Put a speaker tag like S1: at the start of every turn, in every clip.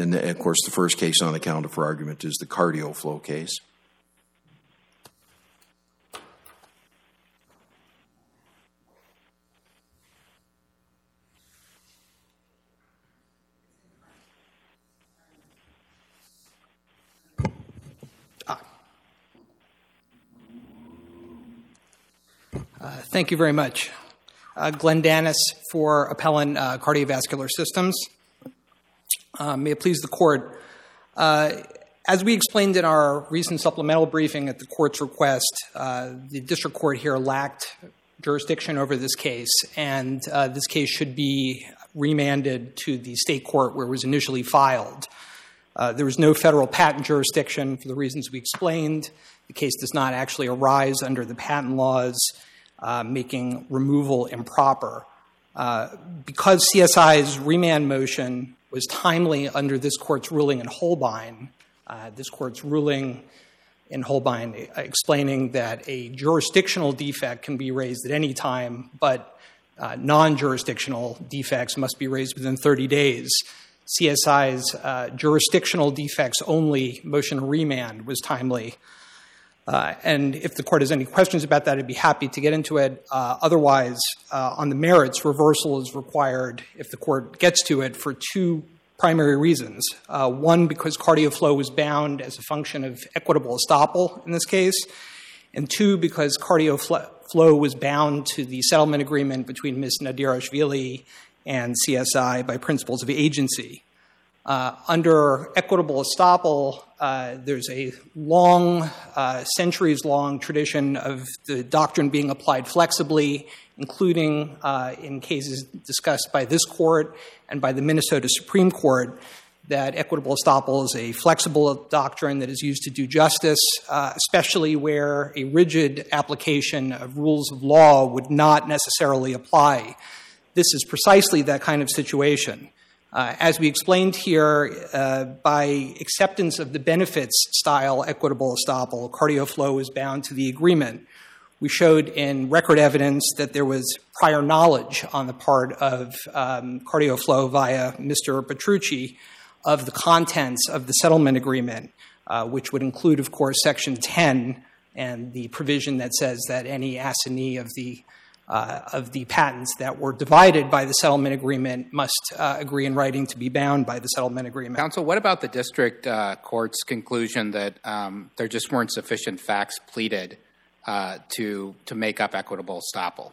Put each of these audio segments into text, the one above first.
S1: And of course, the first case on the calendar for argument is the CardioFlow case.
S2: Thank you very much. Uh, Glenn Danas for Appellant uh, Cardiovascular Systems. Uh, may it please the Court. Uh, as we explained in our recent supplemental briefing at the Court's request, uh, the District Court here lacked jurisdiction over this case, and this case should be remanded to the State Court where it was initially filed. there was no federal patent jurisdiction for the reasons we explained. The case does not actually arise under the patent laws making removal improper. Uh, because CSI's remand motion was timely under this court's ruling in Holbein, uh, this court's ruling in Holbein explaining that a jurisdictional defect can be raised at any time, but uh, non jurisdictional defects must be raised within 30 days. CSI's jurisdictional defects only motion remand was timely. Uh, and if the court has any questions about that, I'd be happy to get into it. Uh, otherwise, uh, on the merits, reversal is required if the court gets to it for two primary reasons. One, because CardioFlow was bound as a function of equitable estoppel in this case, and two, because CardioFlow was bound to the settlement agreement between Ms. Nadirashvili and CSI by principles of agency. Uh, under equitable estoppel, uh, there's a long, uh, centuries long tradition of the doctrine being applied flexibly, including in cases discussed by this court and by the Minnesota Supreme Court, that equitable estoppel is a flexible doctrine that is used to do justice, especially where a rigid application of rules of law would not necessarily apply. This is precisely that kind of situation. Uh, as we explained here, uh, by acceptance of the benefits style equitable estoppel, CardioFlow is bound to the agreement. We showed in record evidence that there was prior knowledge on the part of um, CardioFlow via Mr. Petrucci of the contents of the settlement agreement, uh, which would include, of course, Section 10 and the provision that says that any assignee of the of the patents that were divided by the settlement agreement must uh, agree in writing to be bound by the settlement agreement.
S3: Counsel, what about the district uh, court's conclusion that um, there just weren't sufficient facts pleaded uh, to to make up equitable estoppel?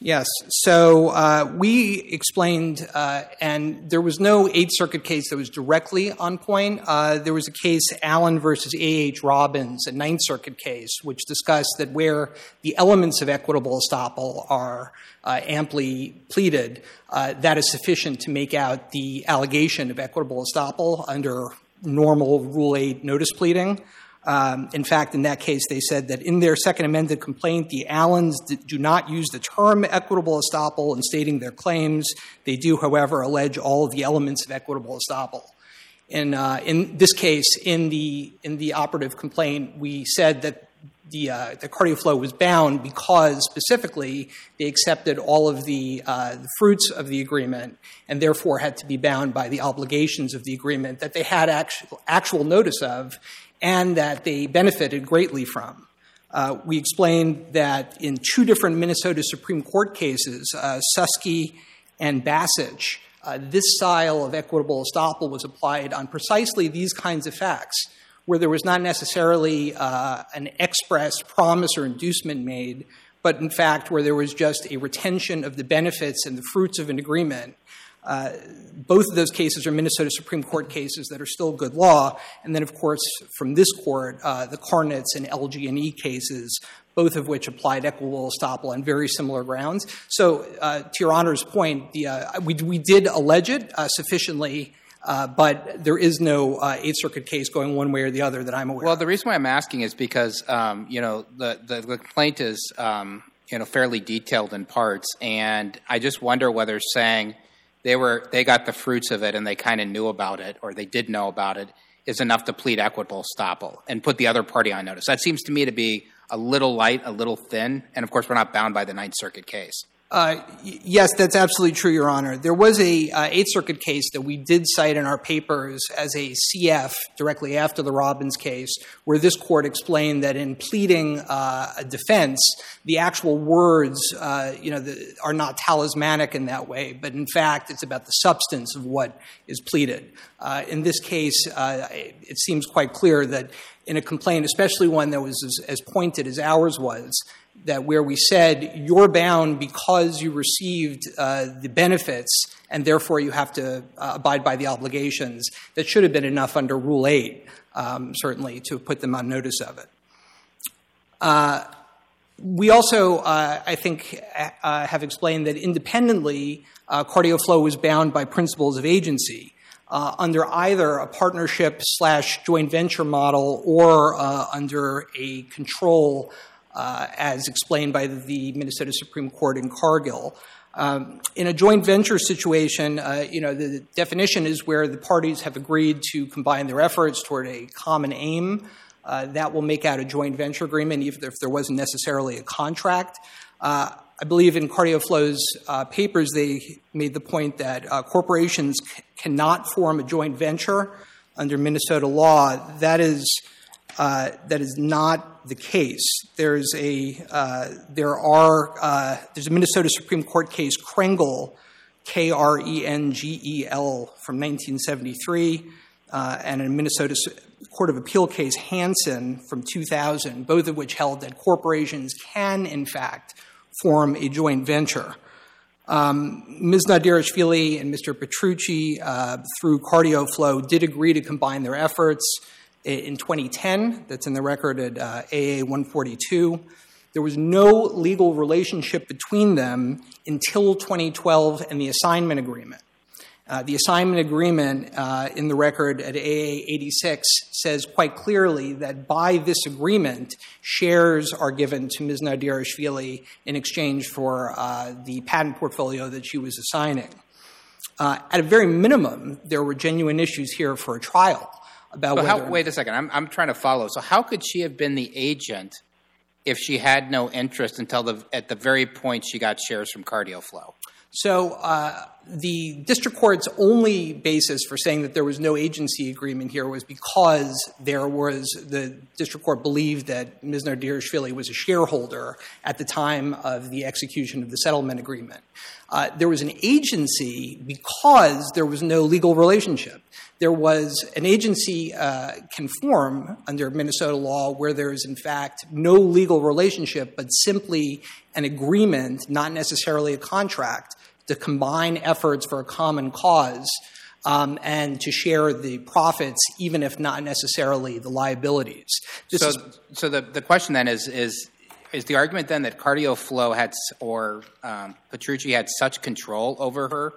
S2: Yes. So uh, we explained, uh, and there was no Eighth Circuit case that was directly on point. Uh, there was a case, Allen versus A.H. Robins, a Ninth Circuit case, which discussed that where the elements of equitable estoppel are uh, amply pleaded, uh, that is sufficient to make out the allegation of equitable estoppel under normal Rule 8 notice pleading. Um, in fact, in that case, they said that in their second amended complaint, the Allens do not use the term equitable estoppel in stating their claims. They do, however, allege all of the elements of equitable estoppel. In, uh, in this case, in the, in the operative complaint, we said that the, uh, the CardioFlow was bound because specifically they accepted all of the, uh, the, fruits of the agreement and therefore had to be bound by the obligations of the agreement that they had actual, actual notice of and that they benefited greatly from. Uh, we explained that in two different Minnesota Supreme Court cases, uh, and Basich, uh, this style of equitable estoppel was applied on precisely these kinds of facts, where there was not necessarily uh, an express promise or inducement made, but in fact where there was just a retention of the benefits and the fruits of an agreement uh, both of those cases are Minnesota Supreme Court cases that are still good law. And then, of course, from this court, uh, the Karnitz and LG&E cases, both of which applied equitable estoppel on very similar grounds. So, uh, to Your Honor's point, the, uh, we, we did allege it uh, sufficiently. Uh, but there is no uh, Eighth Circuit case going one way or the other that I'm aware
S3: well,
S2: of.
S3: The reason why I'm asking is because, um, you know, the, the, the complaint is, um, you know, fairly detailed in parts. And I just wonder whether saying – they were they got the fruits of it and they kind of knew about it or they did know about it is enough to plead equitable estoppel and put the other party on notice. That seems to me to be a little light, a little thin, and of course we're not bound by the Ninth Circuit case.
S2: Uh, yes, that's absolutely true, Your Honor. There was a uh, Eighth Circuit case that we did cite in our papers as a CF directly after the Robins case, where this court explained that in pleading uh, a defense, the actual words, you know, are not talismanic in that way, but in fact, it's about the substance of what is pleaded. In this case, it seems quite clear that in a complaint, especially one that was as, as pointed as ours was, that where we said you're bound because you received uh, the benefits and therefore you have to uh, abide by the obligations, that should have been enough under Rule 8, um, certainly, to put them on notice of it. Uh, we also, uh, I think, uh, have explained that independently, uh, CardioFlow was bound by principles of agency. under either a partnership slash joint venture model or under a control uh, as explained by the Minnesota Supreme Court in Cargill. Um, in a joint venture situation, uh, you know, the definition is where the parties have agreed to combine their efforts toward a common aim. Uh, that will make out a joint venture agreement, even if there wasn't necessarily a contract. Uh, I believe in CardioFlow's uh, papers, they made the point that uh, corporations c- cannot form a joint venture under Minnesota law. That is uh, that is not the case. There's a uh, there are uh, there's a Minnesota Supreme Court case Krengel, K R E N G E L from 1973, uh, and a Minnesota Court of Appeal case Hansen from 2000, both of which held that corporations can in fact form a joint venture. Um, Ms. Nadirashvili and Mr. Petrucci, uh, through CardioFlow, did agree to combine their efforts in 2010. That's in the record at uh, AA 142. There was no legal relationship between them until 2012 and the assignment agreement. Uh, the assignment agreement uh, in the record at AA 86 says quite clearly that by this agreement, shares are given to Ms. Nadirashvili in exchange for uh, the patent portfolio that she was assigning. Uh, at a very minimum, there were genuine issues here for a trial about.
S3: How, wait a second. I'm, I'm trying to follow. So how could she have been the agent if she had no interest until the, at the very point she got shares from CardioFlow?
S2: So uh, the district court's only basis for saying that there was no agency agreement here was because there was the district court believed that Ms. Nadirashvili was a shareholder at the time of the execution of the settlement agreement. Uh, there was an agency because there was no legal relationship. There was an agency uh, can form under Minnesota law where there is, in fact, no legal relationship, but simply an agreement, not necessarily a contract, to combine efforts for a common cause um, and to share the profits, even if not necessarily the liabilities.
S3: This so, is, so the, the question then is, is is the argument then that CardioFlow had or um, Petrucci had such control over her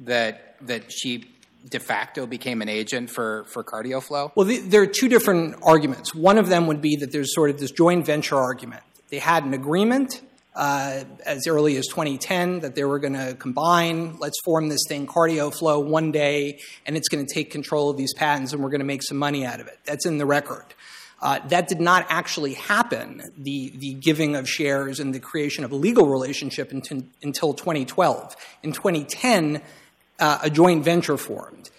S3: that that she de facto became an agent for for CardioFlow?
S2: Well, the, there are two different arguments. One of them would be that there's sort of this joint venture argument. They had an agreement uh, as early as 2010 that they were going to combine. Let's form this thing, CardioFlow, one day, and it's going to take control of these patents, and we're going to make some money out of it. That's in the record. Uh, that did not actually happen, the, the giving of shares and the creation of a legal relationship until, until 2012. In 2010, uh, a joint venture formed.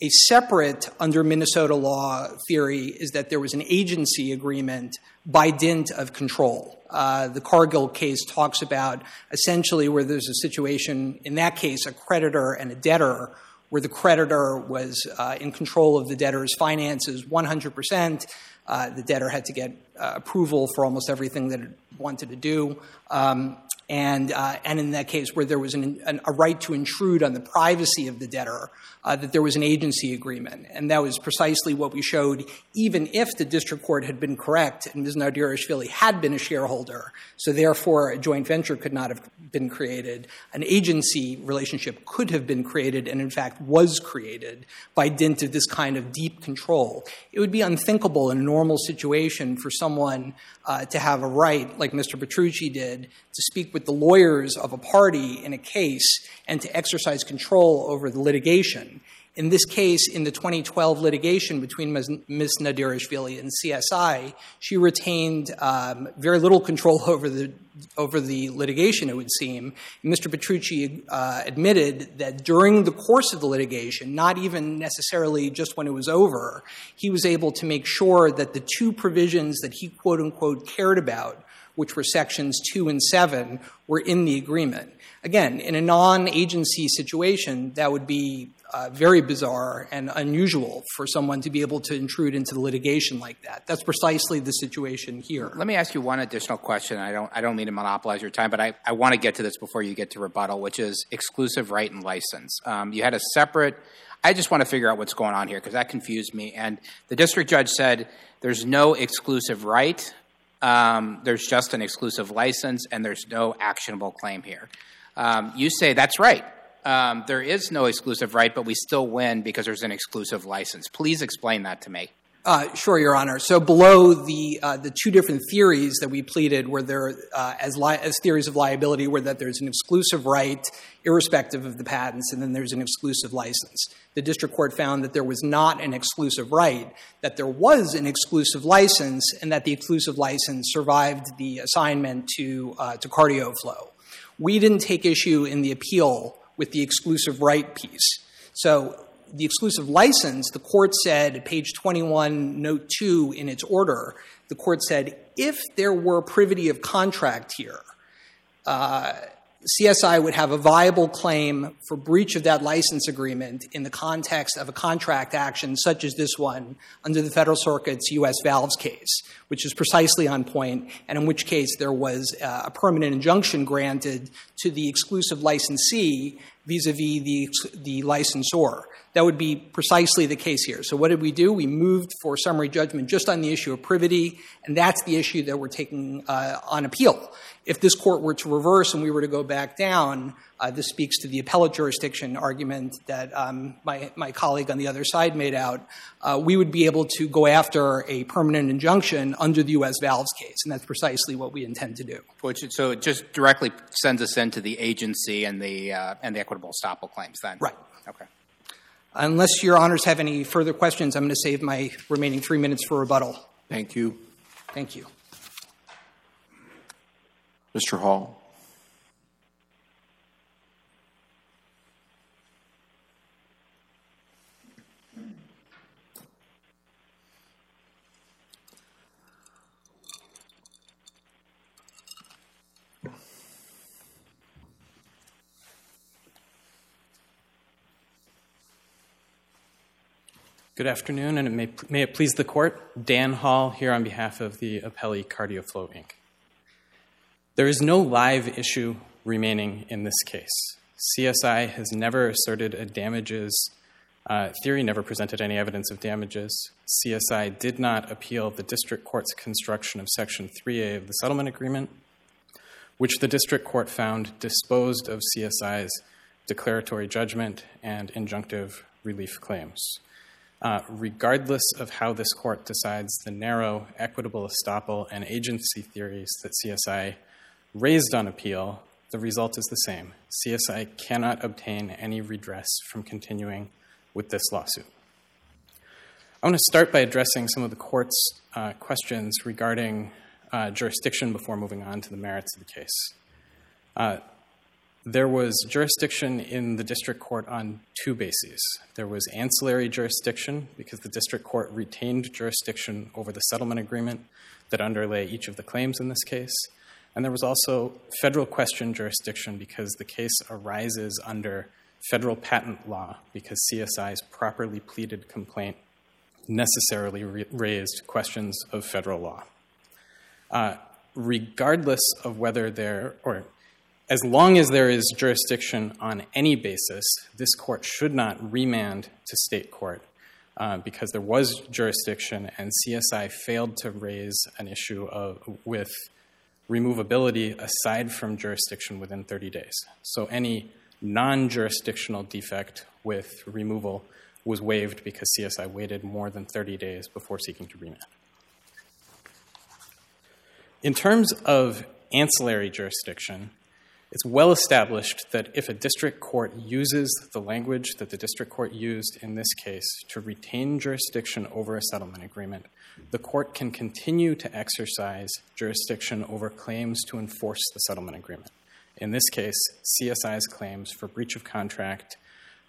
S2: A separate, under Minnesota law, theory is that there was an agency agreement by dint of control. Uh, the Cargill case talks about essentially where there's a situation, in that case, a creditor and a debtor, where the creditor was uh, in control of the debtor's finances 100 percent uh, the debtor had to get uh, approval for almost everything that it wanted to do. Um, and, uh, and in that case, where there was an, an, a right to intrude on the privacy of the debtor, uh, that there was an agency agreement. And that was precisely what we showed, even if the district court had been correct and Ms. Nadirashvili had been a shareholder, so therefore a joint venture could not have been created. An agency relationship could have been created and, in fact, was created by dint of this kind of deep control. It would be unthinkable in a normal situation for someone uh, to have a right, like Mr. Petrucci did, to speak with the lawyers of a party in a case and to exercise control over the litigation. In this case, in the 2012 litigation between Ms. Nadirashvili and CSI, she retained um, very little control over the over the litigation, it would seem. Mr. Petrucci uh, admitted that during the course of the litigation, not even necessarily just when it was over, he was able to make sure that the two provisions that he quote unquote cared about, which were sections two and seven, were in the agreement. Again, in a non agency situation, that would be uh, very bizarre and unusual for someone to be able to intrude into the litigation like that. That's precisely the situation here.
S3: Let me ask you one additional question. I don't, I don't mean to monopolize your time, but I, I want to get to this before you get to rebuttal, which is exclusive right and license. Um, you had a separate. I just want to figure out what's going on here because that confused me. And the district judge said there's no exclusive right, um, there's just an exclusive license, and there's no actionable claim here. Um, you say that's right um, there is no exclusive right, but we still win because there's an exclusive license. Please explain that to me.
S2: Uh, sure, Your Honor. So below the uh, the two different theories that we pleaded were there uh, as li- as theories of liability were that there's an exclusive right irrespective of the patents, and then there's an exclusive license. The district court found that there was not an exclusive right, that there was an exclusive license, and that the exclusive license survived the assignment to uh, to CardioFlow. We didn't take issue in the appeal with the exclusive right piece. So the exclusive license, the court said, page 21, note 2 in its order, the court said if there were privity of contract here, uh, CSI would have a viable claim for breach of that license agreement in the context of a contract action such as this one under the Federal Circuit's U.S. valves case, which is precisely on point, and in which case there was uh, a permanent injunction granted to the exclusive licensee vis-a-vis the, the licensor. That would be precisely the case here. So what did we do? We moved for summary judgment just on the issue of privity, and that's the issue that we're taking uh, on appeal. If this court were to reverse and we were to go back down, uh, this speaks to the appellate jurisdiction argument that um, my, my colleague on the other side made out. Uh, we would be able to go after a permanent injunction under the U.S. valves case, and that's precisely what we intend to do.
S3: Which, so it just directly sends us into the agency and the uh, and the equitable estoppel claims, then.
S2: Right.
S3: Okay.
S2: Unless your honors have any further questions, I'm going to save my remaining three minutes for rebuttal.
S1: Thank you.
S2: Thank you.
S1: Mr. Hall.
S4: Good afternoon, and it may, may it please the court. Dan Hall here on behalf of the Appellee CardioFlow Inc. There is no live issue remaining in this case. CSI has never asserted a damages uh, theory, never presented any evidence of damages. CSI did not appeal the district court's construction of Section 3A of the settlement agreement, which the district court found disposed of CSI's declaratory judgment and injunctive relief claims. Uh, regardless of how this court decides the narrow, equitable estoppel and agency theories that CSI raised on appeal, the result is the same. CSI cannot obtain any redress from continuing with this lawsuit. I want to start by addressing some of the court's uh, questions regarding uh, jurisdiction before moving on to the merits of the case. There was jurisdiction in the district court on two bases. There was ancillary jurisdiction because the district court retained jurisdiction over the settlement agreement that underlay each of the claims in this case. And there was also federal question jurisdiction because the case arises under federal patent law because CSI's properly pleaded complaint necessarily re- raised questions of federal law. Uh, regardless of whether there, or as long as there is jurisdiction on any basis, this court should not remand to state court uh, because there was jurisdiction and CSI failed to raise an issue of, with removability aside from jurisdiction within 30 days. So any non jurisdictional defect with removal was waived because CSI waited more than 30 days before seeking to remand. In terms of ancillary jurisdiction, It's well established that if a district court uses the language that the district court used in this case to retain jurisdiction over a settlement agreement, the court can continue to exercise jurisdiction over claims to enforce the settlement agreement. In this case, CSI's claims for breach of contract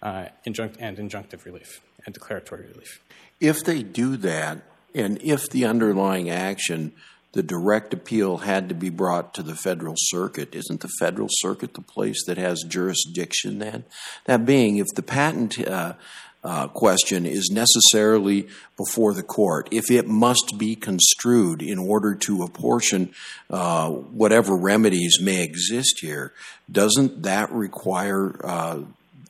S4: uh, injunct- and injunctive relief and declaratory relief.
S1: If they do that, and if the underlying action, the direct appeal had to be brought to the federal circuit, isn't the federal circuit the place that has jurisdiction then? That being, if the patent uh, uh, question is necessarily before the court, if it must be construed in order to apportion uh, whatever remedies may exist here, doesn't that require uh,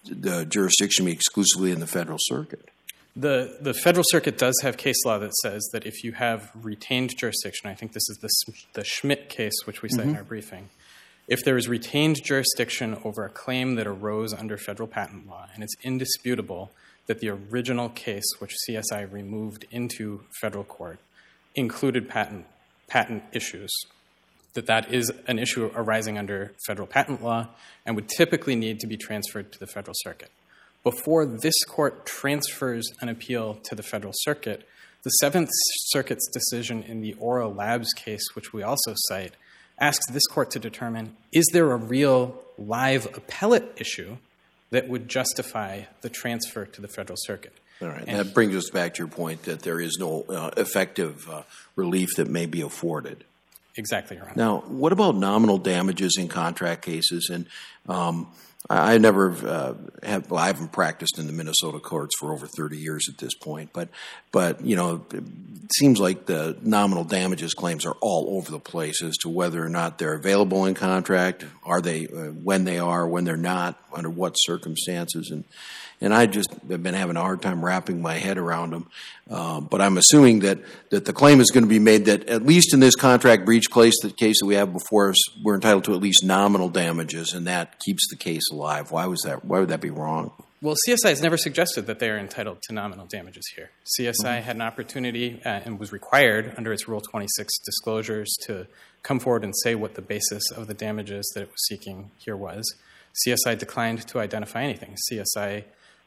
S1: the jurisdiction be exclusively in the federal circuit?
S4: The, the federal circuit does have case law that says that if you have retained jurisdiction, I think this is the, the Schmidt case, which we cite mm-hmm. in our briefing. If there is retained jurisdiction over a claim that arose under federal patent law, and it's indisputable that the original case, which CSI removed into federal court, included patent, patent issues, that that is an issue arising under federal patent law and would typically need to be transferred to the federal circuit. Before this court transfers an appeal to the federal circuit, the Seventh Circuit's decision in the Aura Labs case, which we also cite, asks this court to determine is there a real live appellate issue that would justify the transfer to the federal circuit.
S1: All right. And that brings us back to your point that there is no uh, effective uh, relief that may be afforded.
S4: Exactly, Your Honor.
S1: Now, what about nominal damages in contract cases? And um, I never uh, have. Well, I haven't practiced in the Minnesota courts for over thirty years at this point, but but you know, it seems like the nominal damages claims are all over the place as to whether or not they're available in contract. Are they uh, when they are, when they're not, under what circumstances, and and I just have been having a hard time wrapping my head around them. Uh, but I'm assuming that, that the claim is going to be made that at least in this contract breach case, the case that we have before us, we're entitled to at least nominal damages, and that keeps the case alive. Why was that? Why would that be wrong?
S4: Well, CSI has never suggested that they are entitled to nominal damages here. CSI mm-hmm. had an opportunity uh, and was required under its Rule 26 disclosures to come forward and say what the basis of the damages that it was seeking here was. CSI declined to identify anything. CSI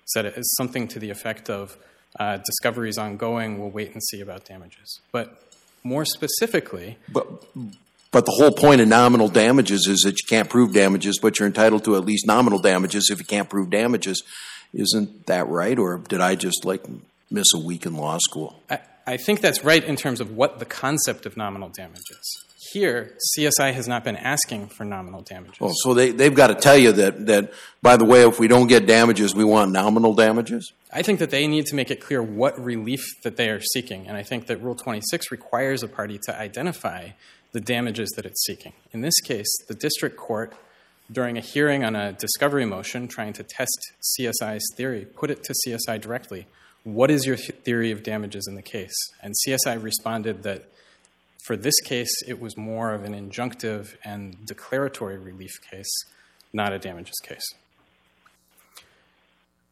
S4: said it is something to the effect of uh, discovery is ongoing, we'll wait and see about damages. But more specifically.
S1: But, but the whole point of nominal damages is that you can't prove damages, but you're entitled to at least nominal damages if you can't prove damages. Isn't that right? Or did I just like miss a week in law school?
S4: I, I think that's right in terms of what the concept of nominal damage is. Here, CSI has not been asking for nominal damages.
S1: Oh, so they, they've got to tell you that, that, by the way, if we don't get damages, we want nominal damages?
S4: I think that they need to make it clear what relief that they are seeking. And I think that Rule 26 requires a party to identify the damages that it's seeking. In this case, the district court, during a hearing on a discovery motion trying to test CSI's theory, put it to CSI directly What is your theory of damages in the case? And CSI responded that for this case, it was more of an injunctive and declaratory relief case, not a damages case.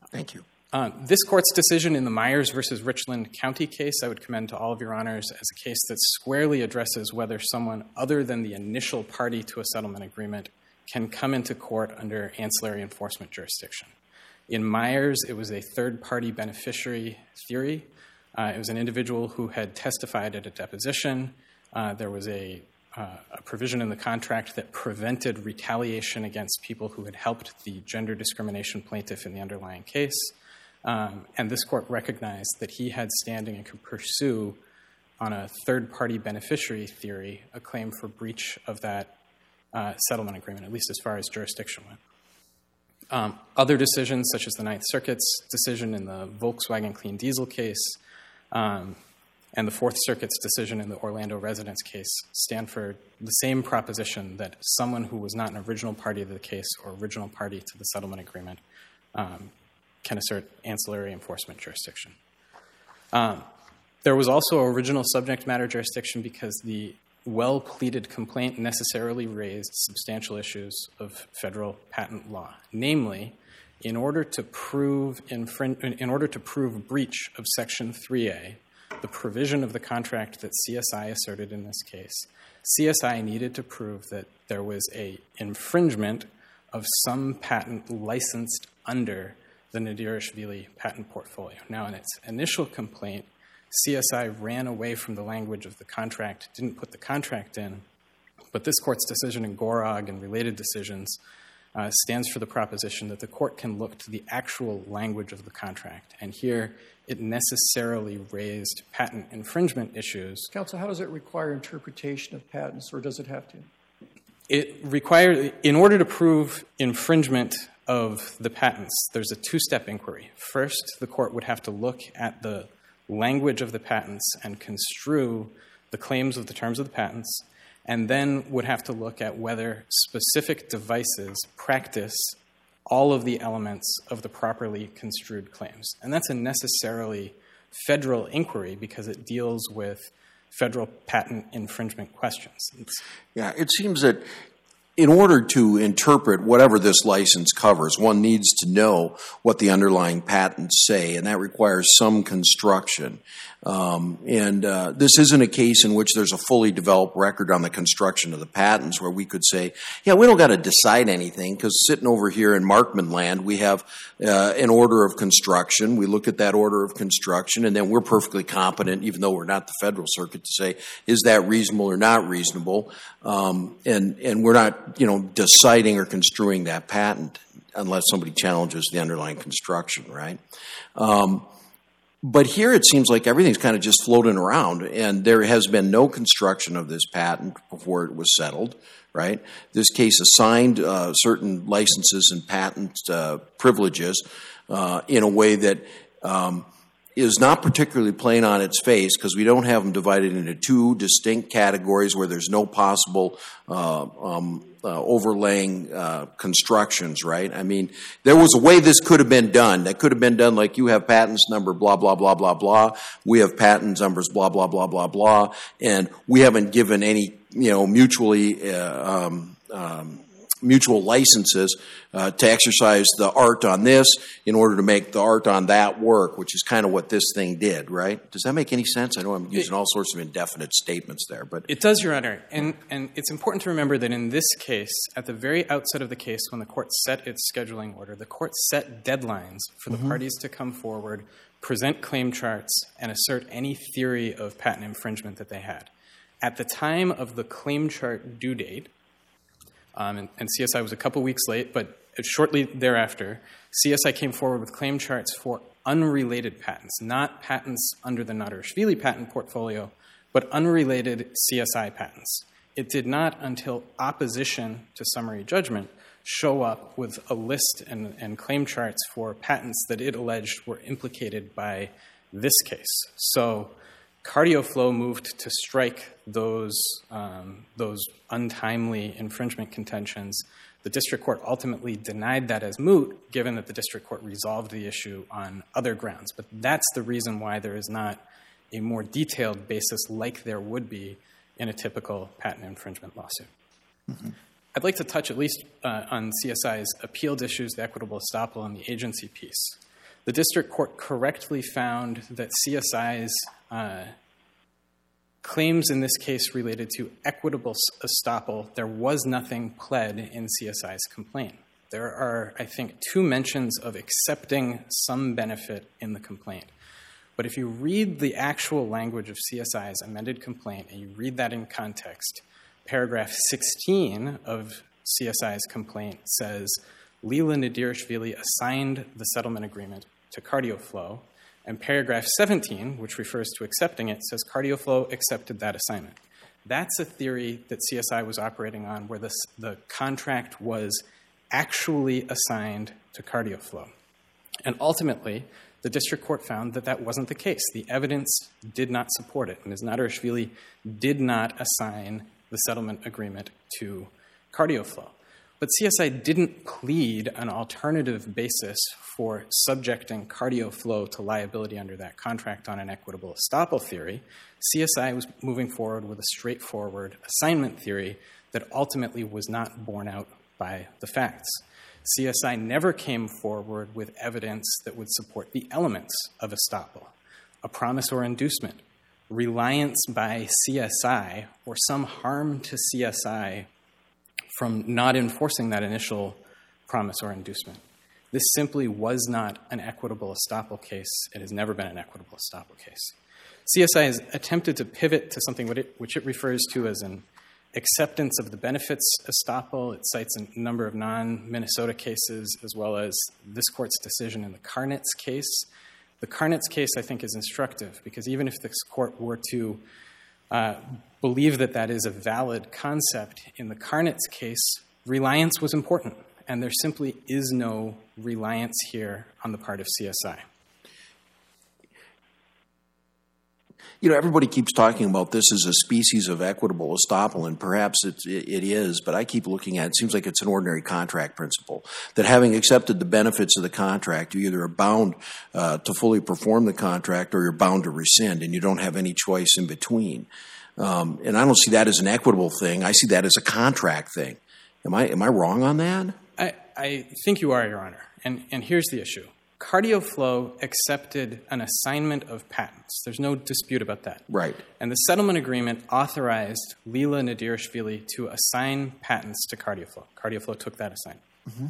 S1: Thank you.
S4: Uh, this court's decision in the Myers versus Richland County case, I would commend to all of your honors as a case that squarely addresses whether someone other than the initial party to a settlement agreement can come into court under ancillary enforcement jurisdiction. In Myers, it was a third party beneficiary theory. Uh, it was an individual who had testified at a deposition uh, there was a, uh, a, provision in the contract that prevented retaliation against people who had helped the gender discrimination plaintiff in the underlying case. Um, and this court recognized that he had standing and could pursue, on a third party beneficiary theory, a claim for breach of that uh, settlement agreement, at least as far as jurisdiction went. Um, other decisions, such as the Ninth Circuit's decision in the Volkswagen clean diesel case, um, and the Fourth Circuit's decision in the Orlando residence case stand for the same proposition that someone who was not an original party to the case or original party to the settlement agreement um, can assert ancillary enforcement jurisdiction. Um, there was also original subject matter jurisdiction because the well pleaded complaint necessarily raised substantial issues of federal patent law. Namely, in order to prove, infring- in order to prove breach of Section 3A, the provision of the contract that CSI asserted in this case. CSI needed to prove that there was a infringement of some patent licensed under the Nadirashvili patent portfolio. Now, in its initial complaint, CSI ran away from the language of the contract, didn't put the contract in, but this court's decision in Gorog and related decisions uh, stands for the proposition that the court can look to the actual language of the contract. And here, it necessarily raised patent infringement issues.
S5: Counsel, how does it require interpretation of patents, or does it have to?
S4: It requires, in order to prove infringement of the patents, there's a two step inquiry. First, the court would have to look at the language of the patents and construe the claims of the terms of the patents, and then would have to look at whether specific devices practice all of the elements of the properly construed claims. And that's a necessarily federal inquiry because it deals with federal patent infringement questions. It's,
S1: yeah, it seems that in order to interpret whatever this license covers, one needs to know what the underlying patents say, and that requires some construction. Um, and uh, this isn't a case in which there's a fully developed record on the construction of the patents where we could say, yeah, we don't got to decide anything because sitting over here in Markman land, we have uh, an order of construction. We look at that order of construction, and then we're perfectly competent, even though we're not the federal circuit, to say, is that reasonable or not reasonable? Um, and, and we're not, you know, deciding or construing that patent unless somebody challenges the underlying construction, right? Um, but here it seems like everything's kind of just floating around, and there has been no construction of this patent before it was settled, right? This case assigned uh, certain licenses and patent uh, privileges uh, in a way that um, is not particularly plain on its face because we don't have them divided into two distinct categories where there's no possible uh, um, uh, overlaying uh, constructions, right? I mean, there was a way this could have been done. That could have been done like you have patents number blah, blah, blah, blah, blah. We have patents numbers blah, blah, blah, blah, blah. And we haven't given any, you know, mutually, uh, um, um, mutual licenses uh, to exercise the art on this in order to make the art on that work, which is kind of what this thing did, right? Does that make any sense? I know I'm using all sorts of indefinite statements there, but
S4: it does, Your Honor. And and it's important to remember that in this case, at the very outset of the case, when the court set its scheduling order, the court set deadlines for the mm-hmm. parties to come forward, present claim charts, and assert any theory of patent infringement that they had. At the time of the claim chart due date, um, and, and, CSI was a couple weeks late, but shortly thereafter, CSI came forward with claim charts for unrelated patents, not patents under the Nadirashvili patent portfolio, but unrelated CSI patents. It did not, until opposition to summary judgment, show up with a list and, and claim charts for patents that it alleged were implicated by this case. So CardioFlow moved to strike those, um, those untimely infringement contentions. The district court ultimately denied that as moot, given that the district court resolved the issue on other grounds. But that's the reason why there is not a more detailed basis like there would be in a typical patent infringement lawsuit. Mm-hmm. I'd like to touch at least uh, on CSI's appealed issues, the equitable estoppel, and the agency piece. The district court correctly found that CSI's uh, claims in this case related to equitable estoppel. There was nothing pled in CSI's complaint. There are, I think, two mentions of accepting some benefit in the complaint. But if you read the actual language of CSI's amended complaint and you read that in context, paragraph 16 of CSI's complaint says Lila Nadirashvili assigned the settlement agreement to CardioFlow. And paragraph 17, which refers to accepting it, says CardioFlow accepted that assignment. That's a theory that CSI was operating on where the, the contract was actually assigned to CardioFlow. And ultimately, the district court found that that wasn't the case. The evidence did not support it. And Ms. Nadirashvili did not assign the settlement agreement to CardioFlow. But CSI didn't plead an alternative basis for subjecting CardioFlow to liability under that contract on an equitable estoppel theory. CSI was moving forward with a straightforward assignment theory that ultimately was not borne out by the facts. CSI never came forward with evidence that would support the elements of estoppel a promise or inducement, reliance by CSI, or some harm to CSI from not enforcing that initial promise or inducement. This simply was not an equitable estoppel case. It has never been an equitable estoppel case. CSI has attempted to pivot to something which it refers to as an acceptance of the benefits estoppel. It cites a number of non Minnesota cases as well as this court's decision in the Karnitz case. The Karnitz case, I think, is instructive because even if this court were to uh, believe that that is a valid concept, in the Karnitz case, reliance was important, and there simply is no reliance here on the part of CSI.
S1: You know, everybody keeps talking about this as a species of equitable estoppel, and perhaps it, it is, but I keep looking at it, it seems like it's an ordinary contract principle that having accepted the benefits of the contract, you either are bound uh, to fully perform the contract or you're bound to rescind, and you don't have any choice in between. Um, and I don't see that as an equitable thing. I see that as a contract thing. Am I am I wrong on that?
S4: I, I think you are, Your Honor. And and here's the issue. CardioFlow accepted an assignment of patents. There's no dispute about that.
S1: Right.
S4: And the settlement agreement authorized Lila Nadirashvili to assign patents to CardioFlow. CardioFlow took that assignment. Mm-hmm.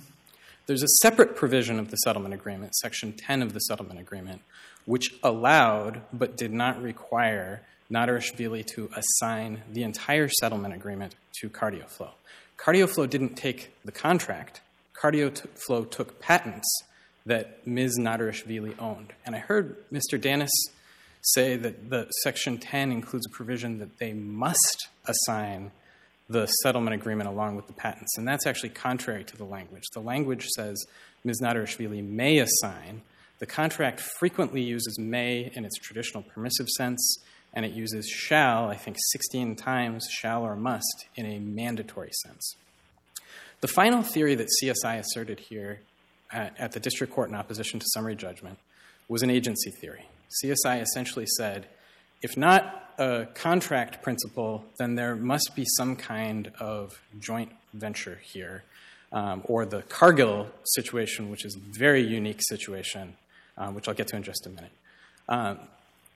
S4: There's a separate provision of the settlement agreement, Section 10 of the settlement agreement, which allowed but did not require Nadirashvili to assign the entire settlement agreement to CardioFlow. CardioFlow didn't take the contract. CardioFlow took patents that Ms. Nadirashvili owned. And I heard Mr. Danas say that the Section 10 includes a provision that they must assign the settlement agreement along with the patents. And that's actually contrary to the language. The language says Ms. Nadirashvili may assign. The contract frequently uses may in its traditional permissive sense, and it uses shall, I think 16 times, shall or must, in a mandatory sense. The final theory that CSI asserted here at, the district court in opposition to summary judgment was an agency theory. CSI essentially said if not a contract principle, then there must be some kind of joint venture here. Um, or the Cargill situation, which is a very unique situation, um, which I'll get to in just a minute. Um,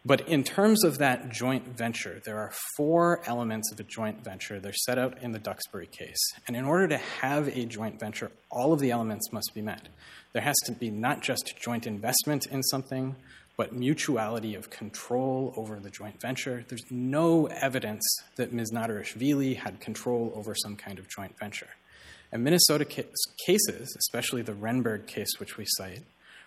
S4: but in terms of that joint venture, there are four elements of a joint venture. They're set out in the Duxbury case. And in order to have a joint venture, all of the elements must be met. There has to be not just joint investment in something, but mutuality of control over the joint venture. There's no evidence that Ms. Nadirashvili had control over some kind of joint venture. And Minnesota cases, especially the Renberg case, which we cite,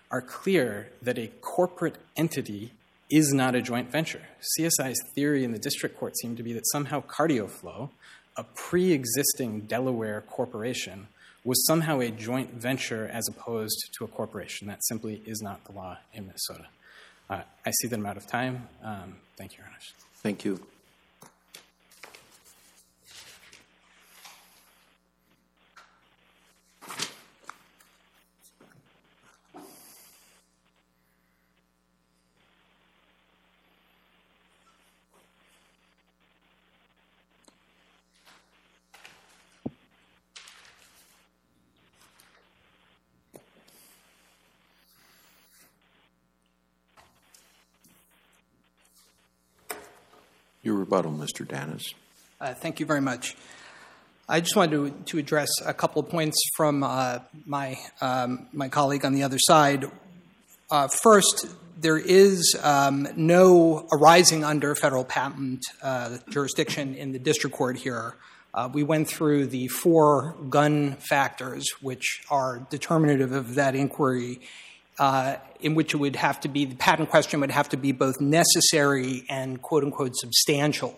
S4: are clear that a corporate entity is not a joint venture. CSI's theory in the district court seemed to be that somehow CardioFlow, a pre existing Delaware corporation, was somehow a joint venture as opposed to a corporation. That simply is not the law in Minnesota. Uh, I see that I'm out of time. Um, thank you, Your Honor.
S1: Thank you. Your rebuttal, Mr. Danas.
S2: Uh, thank you very much. I just wanted to, to address a couple of points from uh, my, um, my colleague on the other side. Uh, first, there is um, no arising under federal patent uh, jurisdiction in the district court here. Uh, we went through the four Gunn factors, which are determinative of that inquiry, in which it would have to be the patent question would have to be both necessary and quote unquote substantial.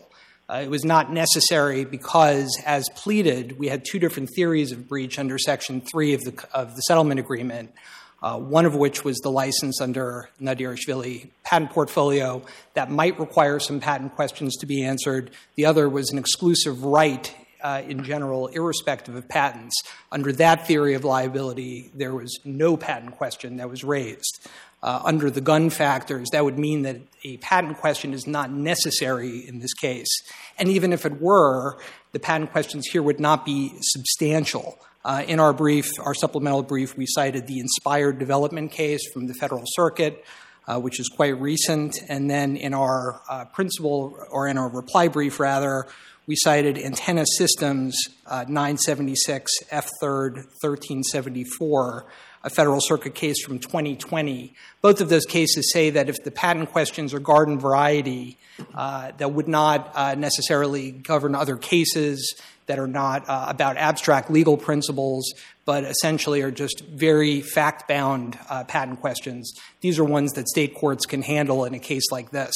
S2: Uh, it was not necessary because, as pleaded, we had two different theories of breach under Section 3 of the, of the settlement agreement, uh, one of which was the license under Nadirashvili patent portfolio that might require some patent questions to be answered. The other was an exclusive right uh, in general, irrespective of patents. Under that theory of liability, there was no patent question that was raised. Uh, under the Gunn factors, that would mean that a patent question is not necessary in this case. And even if it were, the patent questions here would not be substantial. Uh, in our brief, our supplemental brief, we cited the inspired development case from the Federal Circuit, uh, which is quite recent. And then in our uh, principal, or in our reply brief rather, we cited Antenna Systems uh, 976 F3rd 1374, a Federal Circuit case from 2020. Both of those cases say that if the patent questions are garden variety, uh, that would not uh, necessarily govern other cases that are not uh, about abstract legal principles, but essentially are just very fact bound uh, patent questions. These are ones that state courts can handle in a case like this.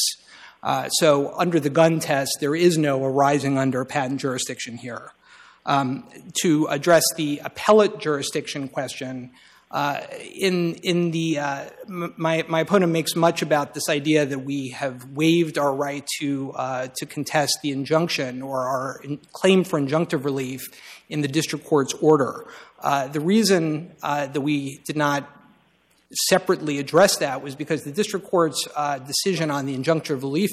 S2: Uh, so, under the Gunn test, there is no arising under patent jurisdiction here. Um, to address the appellate jurisdiction question, uh, in in the uh, my my opponent makes much about this idea that we have waived our right to to contest the injunction or our claim for injunctive relief in the district court's order. The reason that we did not separately address that was because the district court's uh, decision on the injunctive relief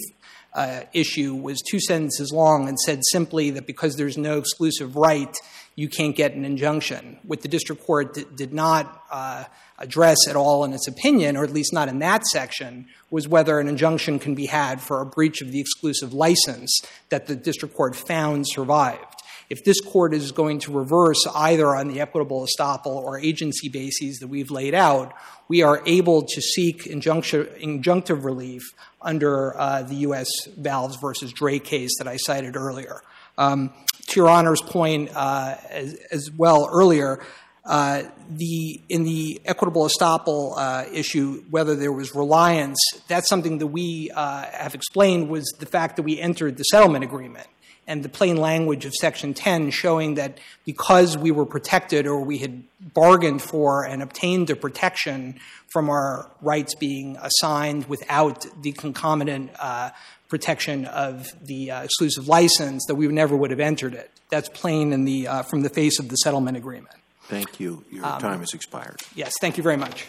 S2: uh, issue was two sentences long and said simply that because there's no exclusive right, you can't get an injunction. What the district court did not uh, address at all in its opinion, or at least not in that section, was whether an injunction can be had for a breach of the exclusive license that the district court found survived. If this court is going to reverse either on the equitable estoppel or agency bases that we've laid out, we are able to seek injunctive relief under uh, the U.S. Valves versus Dray case that I cited earlier. Um, to Your Honor's point uh, as, as, well earlier, uh, the in the equitable estoppel uh, issue, whether there was reliance, that's something that we uh, have explained was the fact that we entered the settlement agreement and the plain language of Section 10 showing that because we were protected or we had bargained for and obtained the protection from our rights being assigned without the concomitant uh, protection of the uh, exclusive license, that we never would have entered it. That's plain in the, uh, from the face of the settlement agreement.
S1: Thank you. Your um, time has expired.
S2: Yes, thank you very much.